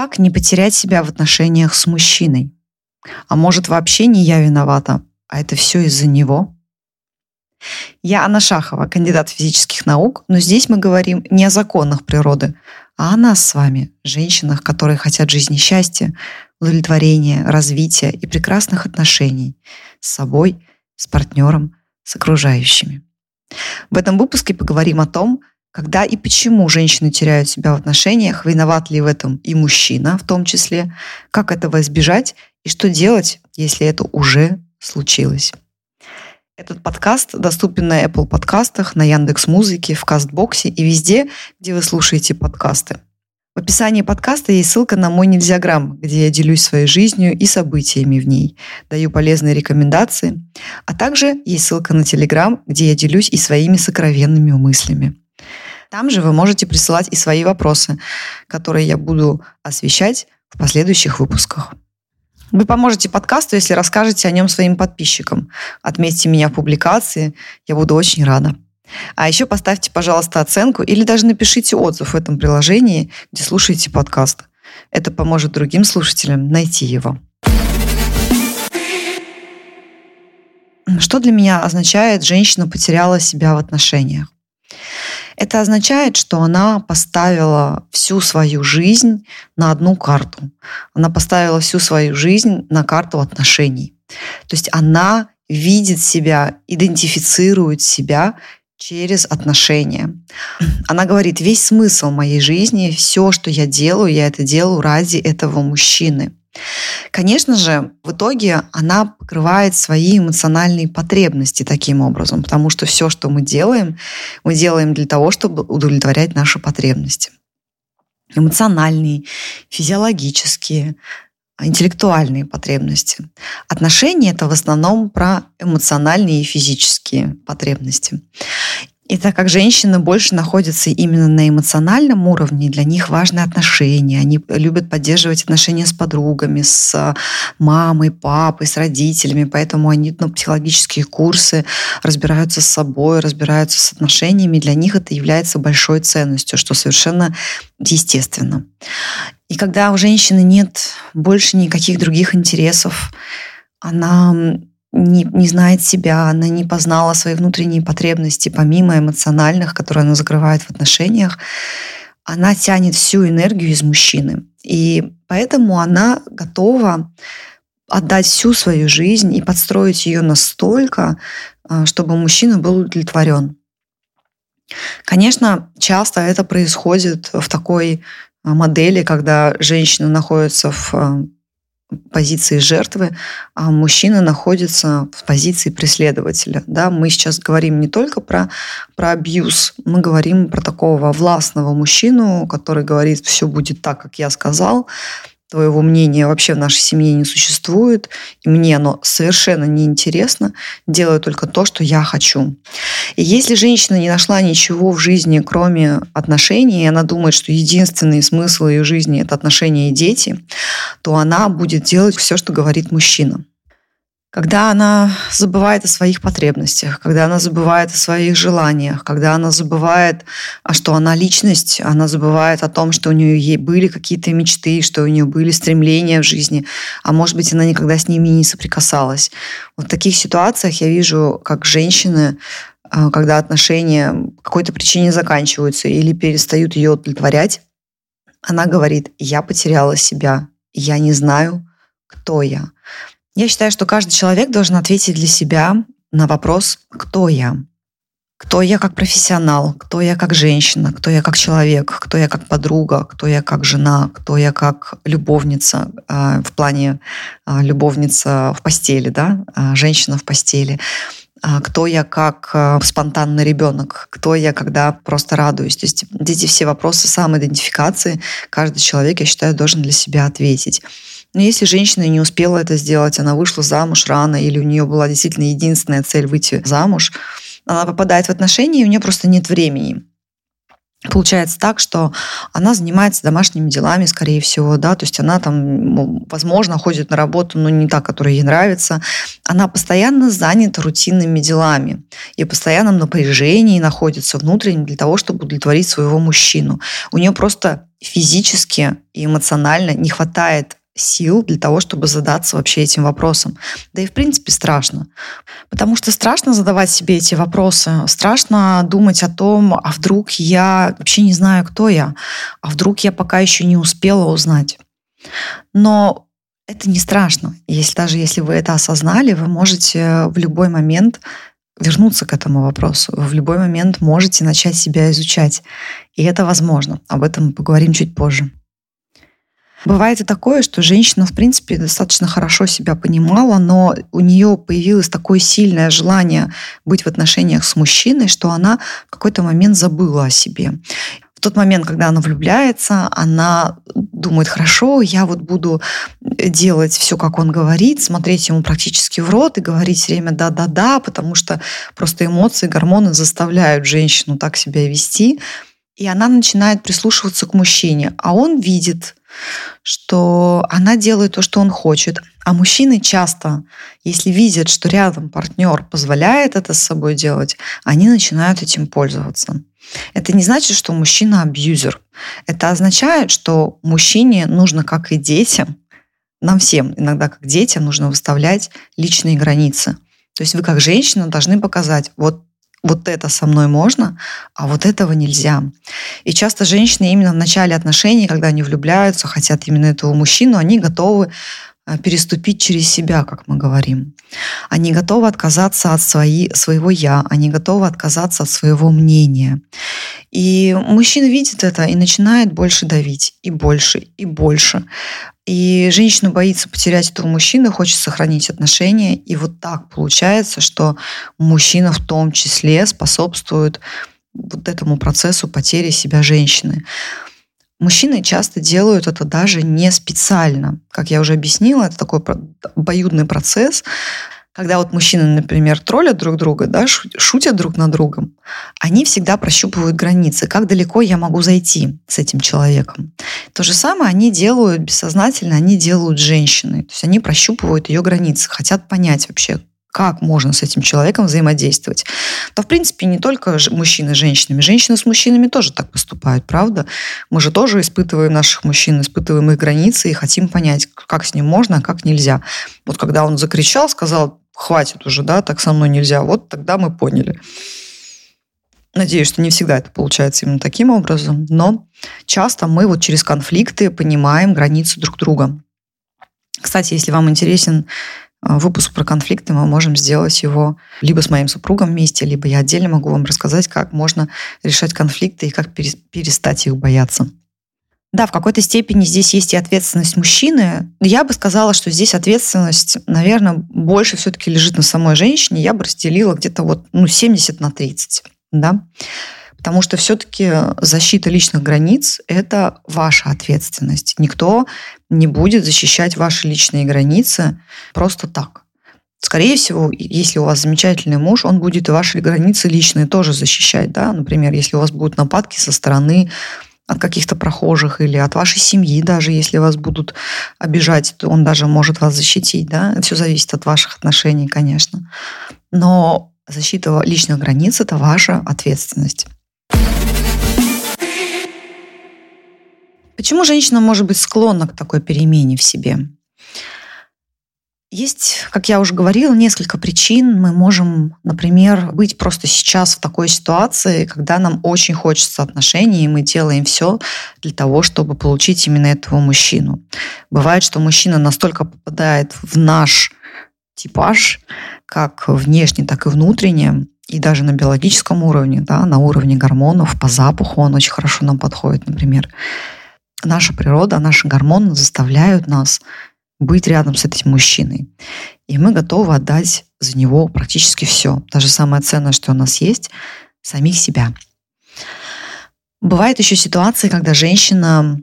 Как не потерять себя в отношениях с мужчиной? А может, вообще не я виновата, а это все из-за него? Я Анна Шахова, кандидат физических наук, но здесь мы говорим не о законах природы, а о нас с вами, женщинах, которые хотят жизни счастья, удовлетворения, развития и прекрасных отношений с собой, с партнером, с окружающими. В этом выпуске поговорим о том, когда и почему женщины теряют себя в отношениях, виноват ли в этом и мужчина в том числе, как этого избежать и что делать, если это уже случилось. Этот подкаст доступен на Apple подкастах, на Яндекс Музыке, в Кастбоксе и везде, где вы слушаете подкасты. В описании подкаста есть ссылка на мой нельзяграмм, где я делюсь своей жизнью и событиями в ней, даю полезные рекомендации, а также есть ссылка на Телеграм, где я делюсь и своими сокровенными мыслями. Там же вы можете присылать и свои вопросы, которые я буду освещать в последующих выпусках. Вы поможете подкасту, если расскажете о нем своим подписчикам. Отметьте меня в публикации, я буду очень рада. А еще поставьте, пожалуйста, оценку или даже напишите отзыв в этом приложении, где слушаете подкаст. Это поможет другим слушателям найти его. Что для меня означает «женщина потеряла себя в отношениях»? Это означает, что она поставила всю свою жизнь на одну карту. Она поставила всю свою жизнь на карту отношений. То есть она видит себя, идентифицирует себя через отношения. Она говорит, весь смысл моей жизни, все, что я делаю, я это делаю ради этого мужчины. Конечно же, в итоге она покрывает свои эмоциональные потребности таким образом, потому что все, что мы делаем, мы делаем для того, чтобы удовлетворять наши потребности. Эмоциональные, физиологические, интеллектуальные потребности. Отношения – это в основном про эмоциональные и физические потребности. И так как женщины больше находятся именно на эмоциональном уровне, для них важны отношения. Они любят поддерживать отношения с подругами, с мамой, папой, с родителями. Поэтому они на психологические курсы разбираются с собой, разбираются с отношениями. Для них это является большой ценностью, что совершенно естественно. И когда у женщины нет больше никаких других интересов, она не, не знает себя, она не познала свои внутренние потребности, помимо эмоциональных, которые она закрывает в отношениях, она тянет всю энергию из мужчины. И поэтому она готова отдать всю свою жизнь и подстроить ее настолько, а, чтобы мужчина был удовлетворен. Конечно, часто это происходит в такой а, модели, когда женщина находится в а, позиции жертвы, а мужчина находится в позиции преследователя. Да? Мы сейчас говорим не только про, про абьюз, мы говорим про такого властного мужчину, который говорит, все будет так, как я сказал, твоего мнения вообще в нашей семье не существует, и мне оно совершенно неинтересно, делаю только то, что я хочу. И если женщина не нашла ничего в жизни, кроме отношений, и она думает, что единственный смысл ее жизни – это отношения и дети, то она будет делать все, что говорит мужчина когда она забывает о своих потребностях, когда она забывает о своих желаниях, когда она забывает, а что она личность, она забывает о том, что у нее были какие-то мечты, что у нее были стремления в жизни, а может быть, она никогда с ними не соприкасалась. Вот в таких ситуациях я вижу, как женщины а, когда отношения по какой-то причине заканчиваются или перестают ее удовлетворять, она говорит, я потеряла себя, я не знаю, кто я. Я считаю, что каждый человек должен ответить для себя на вопрос «Кто я?». Кто я как профессионал, кто я как женщина, кто я как человек, кто я как подруга, кто я как жена, кто я как любовница э, в плане э, любовница в постели, да, э, женщина в постели, кто я как спонтанный ребенок, кто я, когда просто радуюсь. То есть эти все вопросы самоидентификации каждый человек, я считаю, должен для себя ответить. Но если женщина не успела это сделать, она вышла замуж рано, или у нее была действительно единственная цель выйти замуж, она попадает в отношения, и у нее просто нет времени. Получается так, что она занимается домашними делами, скорее всего, да, то есть она там, возможно, ходит на работу, но не та, которая ей нравится. Она постоянно занята рутинными делами и постоянном напряжении находится внутренне для того, чтобы удовлетворить своего мужчину. У нее просто физически и эмоционально не хватает сил для того, чтобы задаться вообще этим вопросом. Да и в принципе страшно. Потому что страшно задавать себе эти вопросы. Страшно думать о том, а вдруг я вообще не знаю, кто я, а вдруг я пока еще не успела узнать. Но это не страшно. Если, даже если вы это осознали, вы можете в любой момент вернуться к этому вопросу. Вы в любой момент можете начать себя изучать. И это возможно. Об этом поговорим чуть позже. Бывает и такое, что женщина, в принципе, достаточно хорошо себя понимала, но у нее появилось такое сильное желание быть в отношениях с мужчиной, что она в какой-то момент забыла о себе. В тот момент, когда она влюбляется, она думает, хорошо, я вот буду делать все, как он говорит, смотреть ему практически в рот и говорить все время да-да-да, потому что просто эмоции, гормоны заставляют женщину так себя вести. И она начинает прислушиваться к мужчине, а он видит, что она делает то, что он хочет. А мужчины часто, если видят, что рядом партнер позволяет это с собой делать, они начинают этим пользоваться. Это не значит, что мужчина абьюзер. Это означает, что мужчине нужно, как и детям, нам всем иногда, как детям, нужно выставлять личные границы. То есть вы как женщина должны показать, вот вот это со мной можно, а вот этого нельзя. И часто женщины именно в начале отношений, когда они влюбляются, хотят именно этого мужчину, они готовы э, переступить через себя, как мы говорим. Они готовы отказаться от свои, своего «я», они готовы отказаться от своего мнения. И мужчина видит это и начинает больше давить, и больше, и больше. И женщина боится потерять этого мужчину, хочет сохранить отношения. И вот так получается, что мужчина в том числе способствует вот этому процессу потери себя женщины. Мужчины часто делают это даже не специально. Как я уже объяснила, это такой обоюдный процесс, когда вот мужчины, например, троллят друг друга, да, шутят друг над другом, они всегда прощупывают границы, как далеко я могу зайти с этим человеком. То же самое они делают бессознательно, они делают женщины. То есть они прощупывают ее границы, хотят понять вообще, как можно с этим человеком взаимодействовать. Да, в принципе, не только мужчины с женщинами. Женщины с мужчинами тоже так поступают, правда? Мы же тоже испытываем наших мужчин, испытываем их границы и хотим понять, как с ним можно, а как нельзя. Вот когда он закричал, сказал, хватит уже, да, так со мной нельзя, вот тогда мы поняли. Надеюсь, что не всегда это получается именно таким образом, но часто мы вот через конфликты понимаем границы друг друга. Кстати, если вам интересен а, выпуск про конфликты, мы можем сделать его либо с моим супругом вместе, либо я отдельно могу вам рассказать, как можно решать конфликты и как перестать их бояться. Да, в какой-то степени здесь есть и ответственность мужчины. Я бы сказала, что здесь ответственность, наверное, больше все-таки лежит на самой женщине. Я бы разделила где-то вот ну, 70 на 30. Да? Потому что все-таки защита личных границ – это ваша ответственность. Никто не будет защищать ваши личные границы просто так. Скорее всего, если у вас замечательный муж, он будет и ваши границы личные тоже защищать. Да? Например, если у вас будут нападки со стороны от каких-то прохожих или от вашей семьи, даже если вас будут обижать, то он даже может вас защитить. Да? Все зависит от ваших отношений, конечно. Но защита личных границ – это ваша ответственность. Почему женщина может быть склонна к такой перемене в себе? Есть, как я уже говорила, несколько причин. Мы можем, например, быть просто сейчас в такой ситуации, когда нам очень хочется отношений, и мы делаем все для того, чтобы получить именно этого мужчину. Бывает, что мужчина настолько попадает в наш типаж, как внешне, так и внутренне, и даже на биологическом уровне, да, на уровне гормонов, по запаху он очень хорошо нам подходит, например. Наша природа, наши гормоны заставляют нас быть рядом с этим мужчиной. И мы готовы отдать за него практически все. Даже самое ценное, что у нас есть, самих себя. Бывает еще ситуации, когда женщина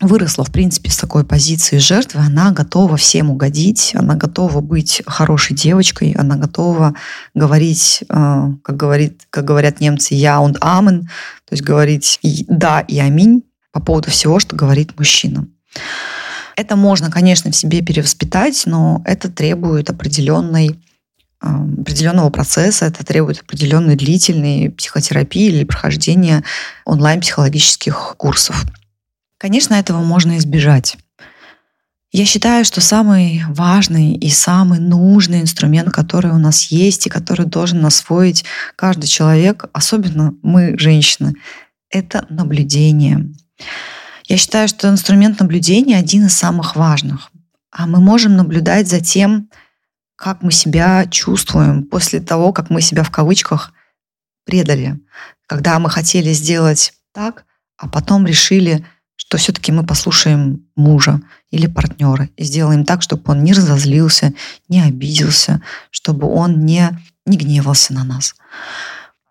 выросла, в принципе, с такой позиции жертвы, она готова всем угодить, она готова быть хорошей девочкой, она готова говорить, э, как, говорит, как говорят немцы, «я und amen», то есть говорить «да» и «аминь» по поводу всего, что говорит мужчина. Это можно, конечно, в себе перевоспитать, но это требует определенной э, определенного процесса, это требует определенной длительной психотерапии или прохождения онлайн-психологических курсов. Конечно, этого можно избежать. Я считаю, что самый важный и самый нужный инструмент, который у нас есть и который должен освоить каждый человек, особенно мы, женщины, это наблюдение. Я считаю, что инструмент наблюдения один из самых важных. А мы можем наблюдать за тем, как мы себя чувствуем после того, как мы себя в кавычках предали. Когда мы хотели сделать так, а потом решили что все-таки мы послушаем мужа или партнера и сделаем так, чтобы он не разозлился, не обиделся, чтобы он не, не гневался на нас.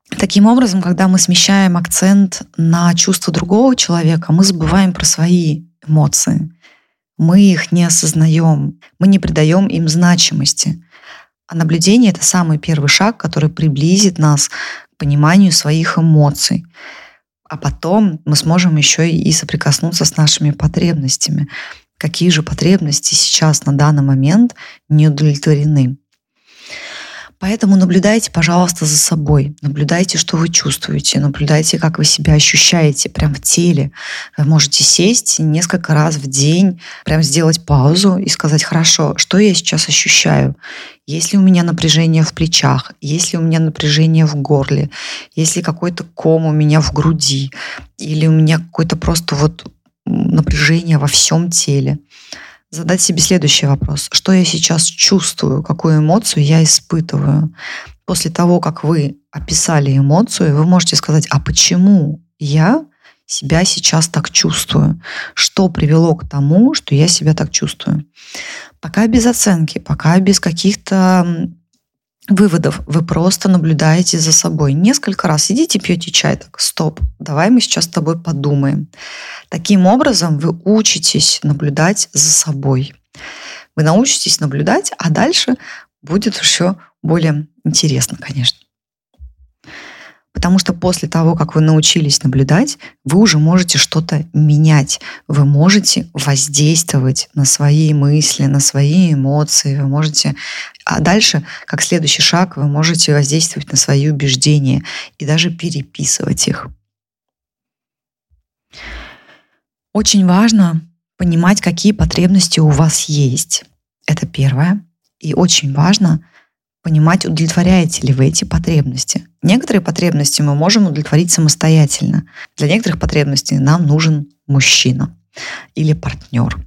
Таким образом, когда мы смещаем акцент на чувство другого человека, мы забываем про свои эмоции. Мы их не осознаем, мы не придаем им значимости. А наблюдение — это самый первый шаг, который приблизит нас к пониманию своих эмоций а потом мы сможем еще и соприкоснуться с нашими потребностями. Какие же потребности сейчас на данный момент не удовлетворены? Поэтому наблюдайте, пожалуйста, за собой. Наблюдайте, что вы чувствуете. Наблюдайте, как вы себя ощущаете прямо в теле. Вы можете сесть несколько раз в день, прям сделать паузу и сказать, хорошо, что я сейчас ощущаю? Есть ли у меня напряжение в плечах? Есть ли у меня напряжение в горле? Есть ли какой-то ком у меня в груди? Или у меня какое-то просто вот напряжение во всем теле? Задать себе следующий вопрос. Что я сейчас чувствую, какую эмоцию я испытываю? После того, как вы описали эмоцию, вы можете сказать, а почему я себя сейчас так чувствую? Что привело к тому, что я себя так чувствую? Пока без оценки, пока без каких-то выводов. Вы просто наблюдаете за собой. Несколько раз сидите, пьете чай, так, стоп, давай мы сейчас с тобой подумаем. Таким образом вы учитесь наблюдать за собой. Вы научитесь наблюдать, а дальше будет еще более интересно, конечно. Потому что после того, как вы научились наблюдать, вы уже можете что-то менять. Вы можете воздействовать на свои мысли, на свои эмоции. Вы можете... А дальше, как следующий шаг, вы можете воздействовать на свои убеждения и даже переписывать их. Очень важно понимать, какие потребности у вас есть. Это первое. И очень важно понимать, удовлетворяете ли вы эти потребности. Некоторые потребности мы можем удовлетворить самостоятельно. Для некоторых потребностей нам нужен мужчина или партнер.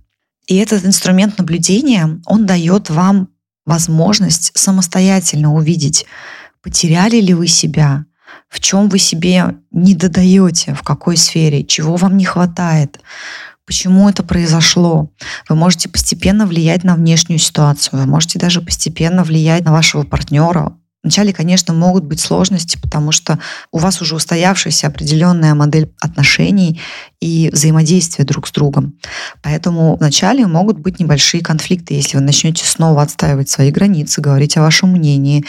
И этот инструмент наблюдения, он дает вам возможность самостоятельно увидеть, потеряли ли вы себя, в чем вы себе не додаете, в какой сфере, чего вам не хватает, почему это произошло. Вы можете постепенно влиять на внешнюю ситуацию, вы можете даже постепенно влиять на вашего партнера, Вначале, конечно, могут быть сложности, потому что у вас уже устоявшаяся определенная модель отношений и взаимодействия друг с другом. Поэтому вначале могут быть небольшие конфликты, если вы начнете снова отстаивать свои границы, говорить о вашем мнении,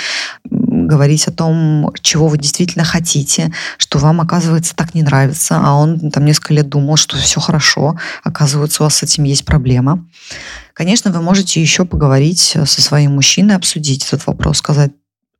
говорить о том, чего вы действительно хотите, что вам, оказывается, так не нравится, а он там несколько лет думал, что все хорошо, оказывается, у вас с этим есть проблема. Конечно, вы можете еще поговорить со своим мужчиной, обсудить этот вопрос, сказать,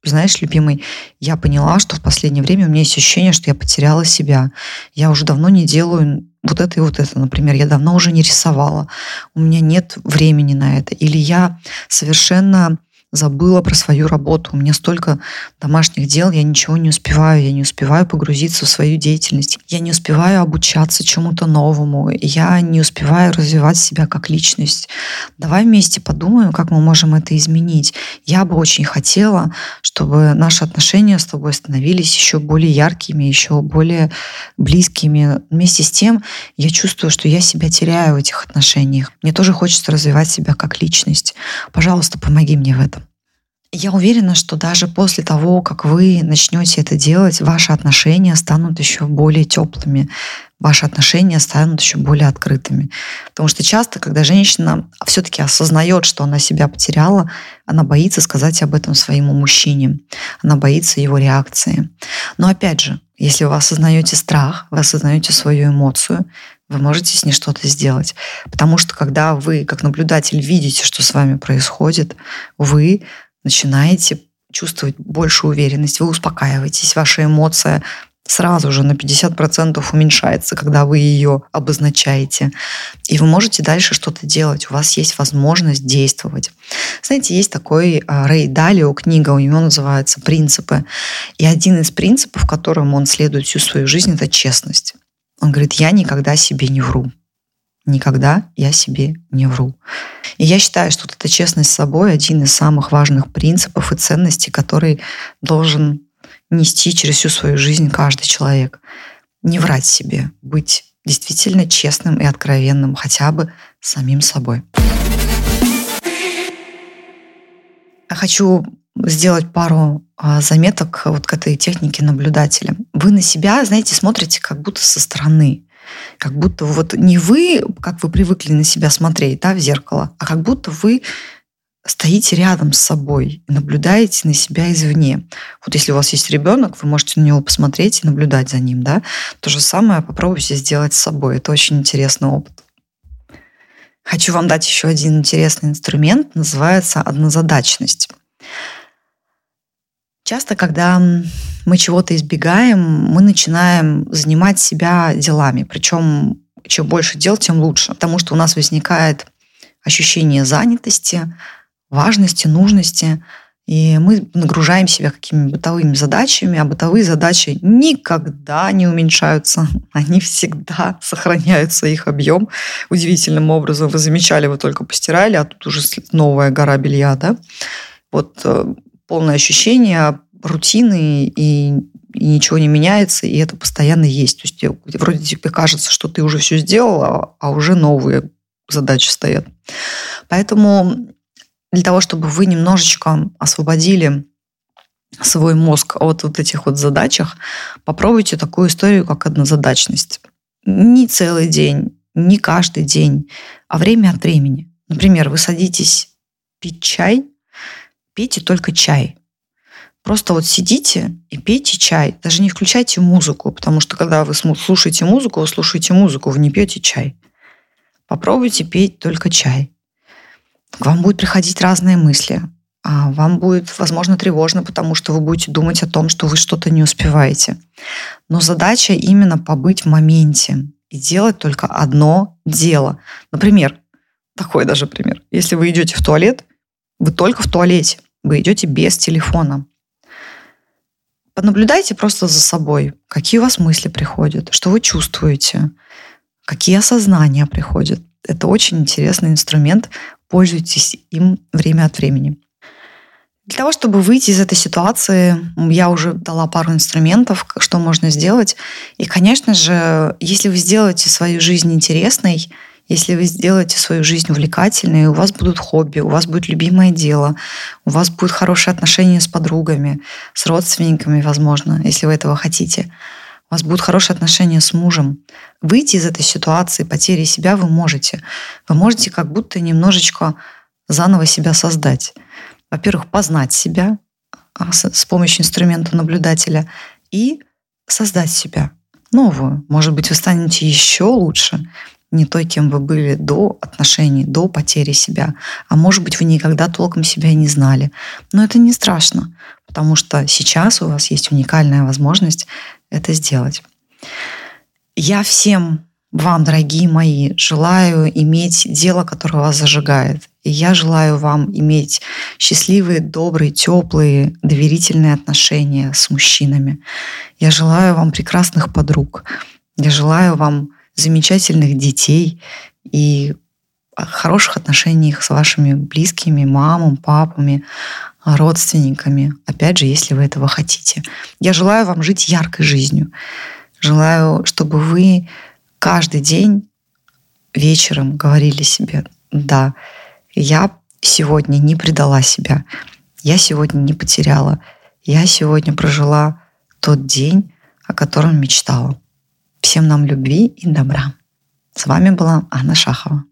знаешь, любимый, я поняла, что в последнее время у меня есть ощущение, что я потеряла себя. Я уже давно не делаю вот это и вот это, например. Я давно уже не рисовала. У меня нет времени на это. Или я совершенно забыла про свою работу. У меня столько домашних дел, я ничего не успеваю, я не успеваю погрузиться в свою деятельность, я не успеваю обучаться чему-то новому, я не успеваю развивать себя как личность. Давай вместе подумаем, как мы можем это изменить. Я бы очень хотела, чтобы наши отношения с тобой становились еще более яркими, еще более близкими. Вместе с тем я чувствую, что я себя теряю в этих отношениях. Мне тоже хочется развивать себя как личность. Пожалуйста, помоги мне в этом. Я уверена, что даже после того, как вы начнете это делать, ваши отношения станут еще более теплыми, ваши отношения станут еще более открытыми. Потому что часто, когда женщина все-таки осознает, что она себя потеряла, она боится сказать об этом своему мужчине. Она боится его реакции. Но опять же, если вы осознаете страх, вы осознаете свою эмоцию, вы можете с ней что-то сделать. Потому что когда вы, как наблюдатель, видите, что с вами происходит, вы начинаете чувствовать большую уверенность, вы успокаиваетесь, ваша эмоция сразу же на 50% уменьшается, когда вы ее обозначаете. И вы можете дальше что-то делать. У вас есть возможность действовать. Знаете, есть такой а, Рэй Далио, книга у него называется «Принципы». И один из принципов, которым он следует всю свою жизнь, это честность. Он говорит, я никогда себе не вру. Никогда я себе не вру. И я считаю, что вот эта честность с собой один из самых важных принципов и ценностей, который должен нести через всю свою жизнь каждый человек. Не врать себе, быть действительно честным и откровенным хотя бы самим собой. Я хочу сделать пару а, заметок вот к этой технике наблюдателя. Вы на себя, знаете, смотрите как будто со стороны. Как будто вот не вы, как вы привыкли на себя смотреть, да, в зеркало, а как будто вы стоите рядом с собой и наблюдаете на себя извне. Вот если у вас есть ребенок, вы можете на него посмотреть и наблюдать за ним, да. То же самое попробуйте сделать с собой. Это очень интересный опыт. Хочу вам дать еще один интересный инструмент, называется однозадачность. Часто, когда мы чего-то избегаем, мы начинаем занимать себя делами. Причем чем больше дел, тем лучше. Потому что у нас возникает ощущение занятости, важности, нужности. И мы нагружаем себя какими-то бытовыми задачами, а бытовые задачи никогда не уменьшаются. Они всегда сохраняются, их объем удивительным образом. Вы замечали, вы только постирали, а тут уже новая гора белья, да? Вот э, полное ощущение рутины и, и ничего не меняется, и это постоянно есть. То есть вроде тебе кажется, что ты уже все сделал, а, а уже новые задачи стоят. Поэтому для того, чтобы вы немножечко освободили свой мозг от вот этих вот задачах, попробуйте такую историю, как однозадачность. Не целый день, не каждый день, а время от времени. Например, вы садитесь пить чай, пейте только чай. Просто вот сидите и пейте чай. Даже не включайте музыку, потому что когда вы слушаете музыку, вы слушаете музыку, вы не пьете чай. Попробуйте пить только чай. К вам будут приходить разные мысли. А вам будет, возможно, тревожно, потому что вы будете думать о том, что вы что-то не успеваете. Но задача именно побыть в моменте и делать только одно дело. Например, такой даже пример. Если вы идете в туалет, вы только в туалете, вы идете без телефона. Понаблюдайте просто за собой, какие у вас мысли приходят, что вы чувствуете, какие осознания приходят. Это очень интересный инструмент пользуйтесь им время от времени. Для того, чтобы выйти из этой ситуации, я уже дала пару инструментов, что можно сделать. И, конечно же, если вы сделаете свою жизнь интересной, если вы сделаете свою жизнь увлекательной, у вас будут хобби, у вас будет любимое дело, у вас будут хорошие отношения с подругами, с родственниками, возможно, если вы этого хотите – у вас будут хорошие отношения с мужем. Выйти из этой ситуации потери себя вы можете. Вы можете как будто немножечко заново себя создать. Во-первых, познать себя а, с помощью инструмента наблюдателя и создать себя новую. Может быть, вы станете еще лучше, не той, кем вы были до отношений, до потери себя. А может быть, вы никогда толком себя не знали. Но это не страшно, потому что сейчас у вас есть уникальная возможность это сделать. Я всем вам, дорогие мои, желаю иметь дело, которое вас зажигает. И я желаю вам иметь счастливые, добрые, теплые, доверительные отношения с мужчинами. Я желаю вам прекрасных подруг. Я желаю вам замечательных детей и хороших отношений с вашими близкими, мамами, папами, родственниками, опять же, если вы этого хотите. Я желаю вам жить яркой жизнью. Желаю, чтобы вы каждый день вечером говорили себе, да, я сегодня не предала себя, я сегодня не потеряла, я сегодня прожила тот день, о котором мечтала. Всем нам любви и добра. С вами была Анна Шахова.